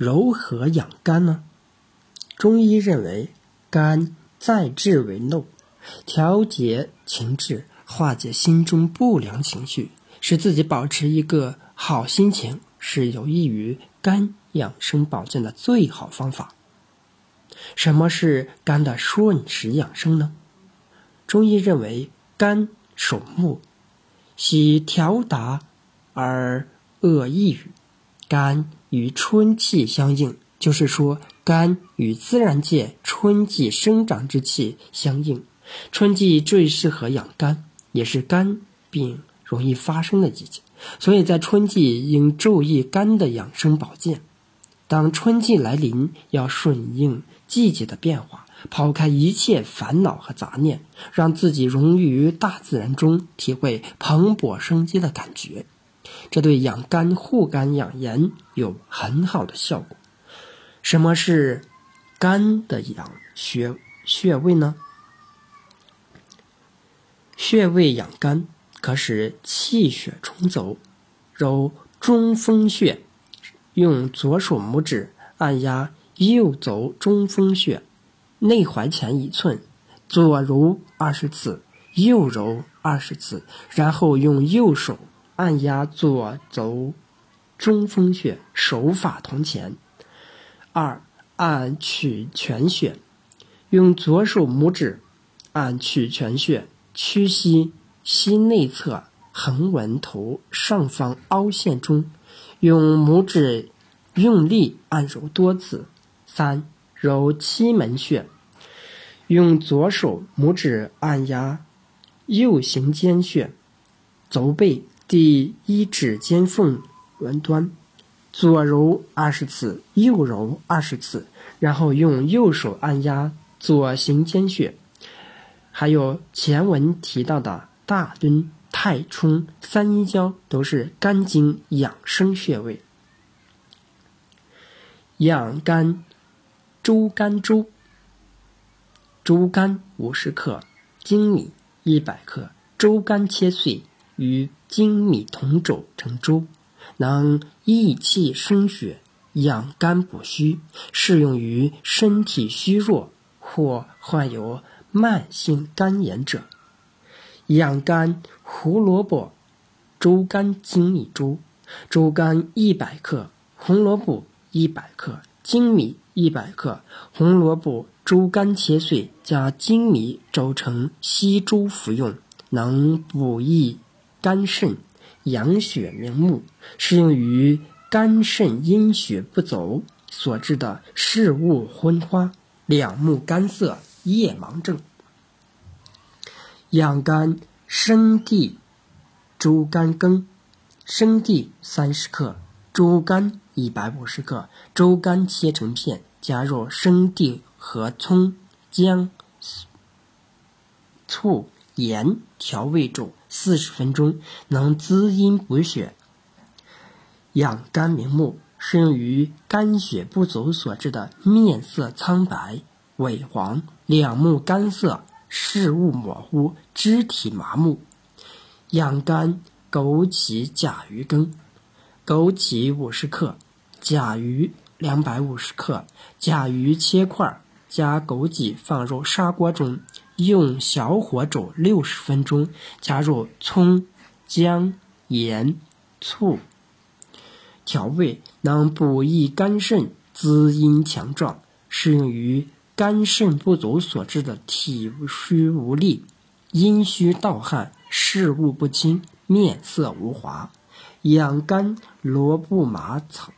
柔和养肝呢？中医认为，肝在志为怒，调节情志，化解心中不良情绪，使自己保持一个好心情，是有益于肝养生保健的最好方法。什么是肝的顺时养生呢？中医认为，肝属木，喜调达而恶抑郁，肝与春气相应，就是说，肝与自然界春季生长之气相应。春季最适合养肝，也是肝病容易发生的季节，所以在春季应注意肝的养生保健。当春季来临，要顺应季节的变化。抛开一切烦恼和杂念，让自己融于大自然中，体会蓬勃生机的感觉，这对养肝、护肝、养颜有很好的效果。什么是肝的养穴穴位呢？穴位养肝，可使气血充足。揉中风穴，用左手拇指按压右足中风穴。内踝前一寸，左揉二十次，右揉二十次，然后用右手按压左足中风穴，手法同前。二按曲泉穴，用左手拇指按曲泉穴，屈膝膝内侧横纹头上方凹陷中，用拇指用力按揉多次。三揉期门穴，用左手拇指按压右行间穴，足背第一指尖缝轮端，左揉二十次，右揉二十次，然后用右手按压左行间穴。还有前文提到的大敦、太冲、三阴交，都是肝经养生穴位。养肝。猪肝粥，猪肝五十克，粳米一百克，猪肝切碎，与粳米同煮成粥，能益气生血、养肝补虚，适用于身体虚弱或患有慢性肝炎者。养肝胡萝卜猪肝粳米粥，猪肝一百克，红萝卜一百克，粳米。一百克红萝卜、猪肝切碎，加粳米粥成稀粥服用，能补益肝肾、养血明目，适用于肝肾阴血不足所致的视物昏花、两目干涩、夜盲症。养肝生地猪肝羹，生地三十克，猪肝一百五十克，猪肝切成片。加入生地和葱、姜、醋、盐调味煮四十分钟，能滋阴补血、养肝明目，适用于肝血不足所致的面色苍白、萎黄、两目干涩、视物模糊、肢体麻木。养肝枸杞甲鱼羹，枸杞五十克，甲鱼。两百五十克甲鱼切块，加枸杞放入砂锅中，用小火煮六十分钟，加入葱、姜、盐、醋调味，能补益肝肾、滋阴强壮，适用于肝肾不足所致的体虚无力、阴虚盗汗、视物不清、面色无华。养肝罗布麻草。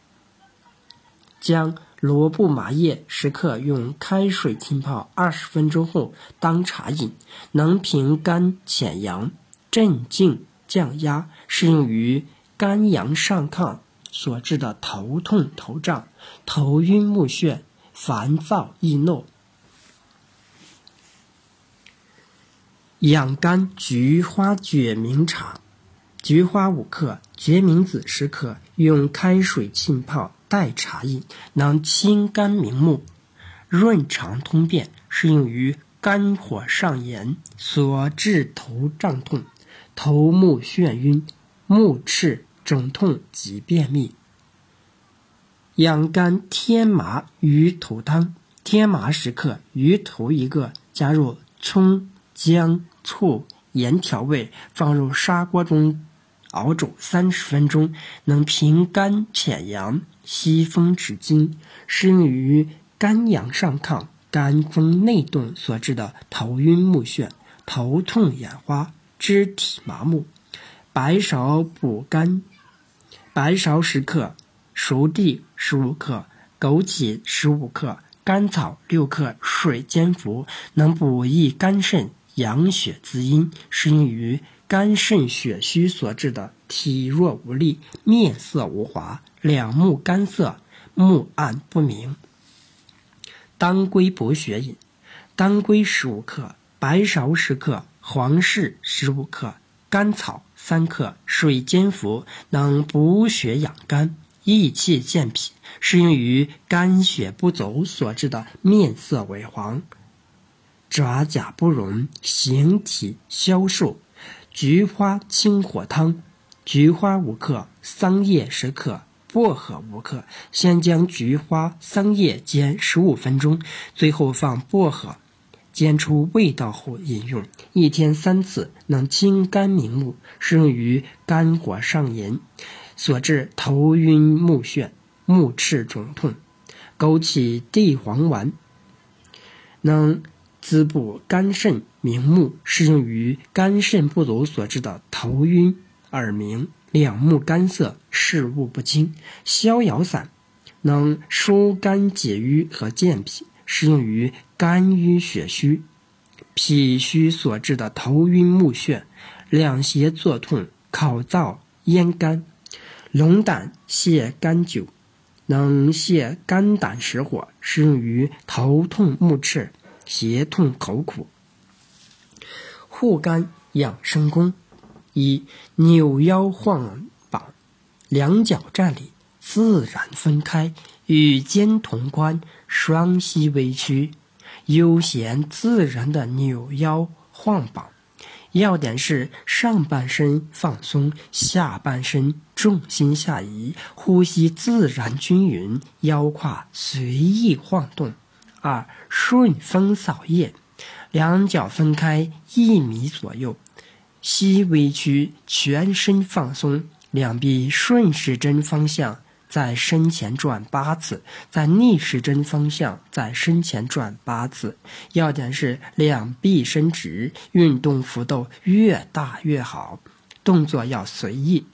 将罗布麻叶十克用开水浸泡二十分钟后当茶饮，能平肝潜阳、镇静降压，适用于肝阳上亢所致的头痛头胀、头晕目眩、烦躁易怒。养肝菊花决明茶，菊花五克，决明子十克，用开水浸泡。代茶饮能清肝明目、润肠通便，适用于肝火上炎所致头胀痛、头目眩晕、目赤肿痛及便秘。养肝天麻鱼头汤：天麻十克，鱼头一个，加入葱、姜、醋、盐调味，放入砂锅中熬煮三十分钟，能平肝潜阳、息风止惊，适用于肝阳上亢、肝风内动所致的头晕目眩、头痛眼花、肢体麻木。白芍补肝：白芍十克。熟地十五克，枸杞十五克，甘草六克，水煎服，能补益肝肾、养血滋阴，适用于肝肾血虚所致的体弱无力、面色无华、两目干涩、目暗不明。当归补血饮：当归十五克，白芍十克，黄芪十五克，甘草三克，水煎服，能补血养肝。益气健脾，适用于肝血不足所致的面色萎黄、爪甲不荣、形体消瘦。菊花清火汤：菊花五克，桑叶十克，薄荷五克。先将菊花、桑叶煎十五分钟，最后放薄荷，煎出味道后饮用。一天三次，能清肝明目，适用于肝火上炎。所致头晕目眩、目赤肿痛。枸杞地黄丸能滋补肝肾明目，适用于肝肾不足所致的头晕、耳鸣、两目干涩、视物不清。逍遥散能疏肝解郁和健脾，适用于肝郁血虚、脾虚所致的头晕目眩、两胁作痛、口燥咽干。龙胆泻肝酒，能泻肝胆实火，适用于头痛目赤、胁痛口苦。护肝养生功：一、扭腰晃膀，两脚站立，自然分开，与肩同宽，双膝微屈，悠闲自然的扭腰晃膀。要点是上半身放松，下半身重心下移，呼吸自然均匀，腰胯随意晃动。二顺风扫叶，两脚分开一米左右，膝微屈，全身放松，两臂顺时针方向。在身前转八次，在逆时针方向在身前转八次。要点是两臂伸直，运动幅度越大越好，动作要随意。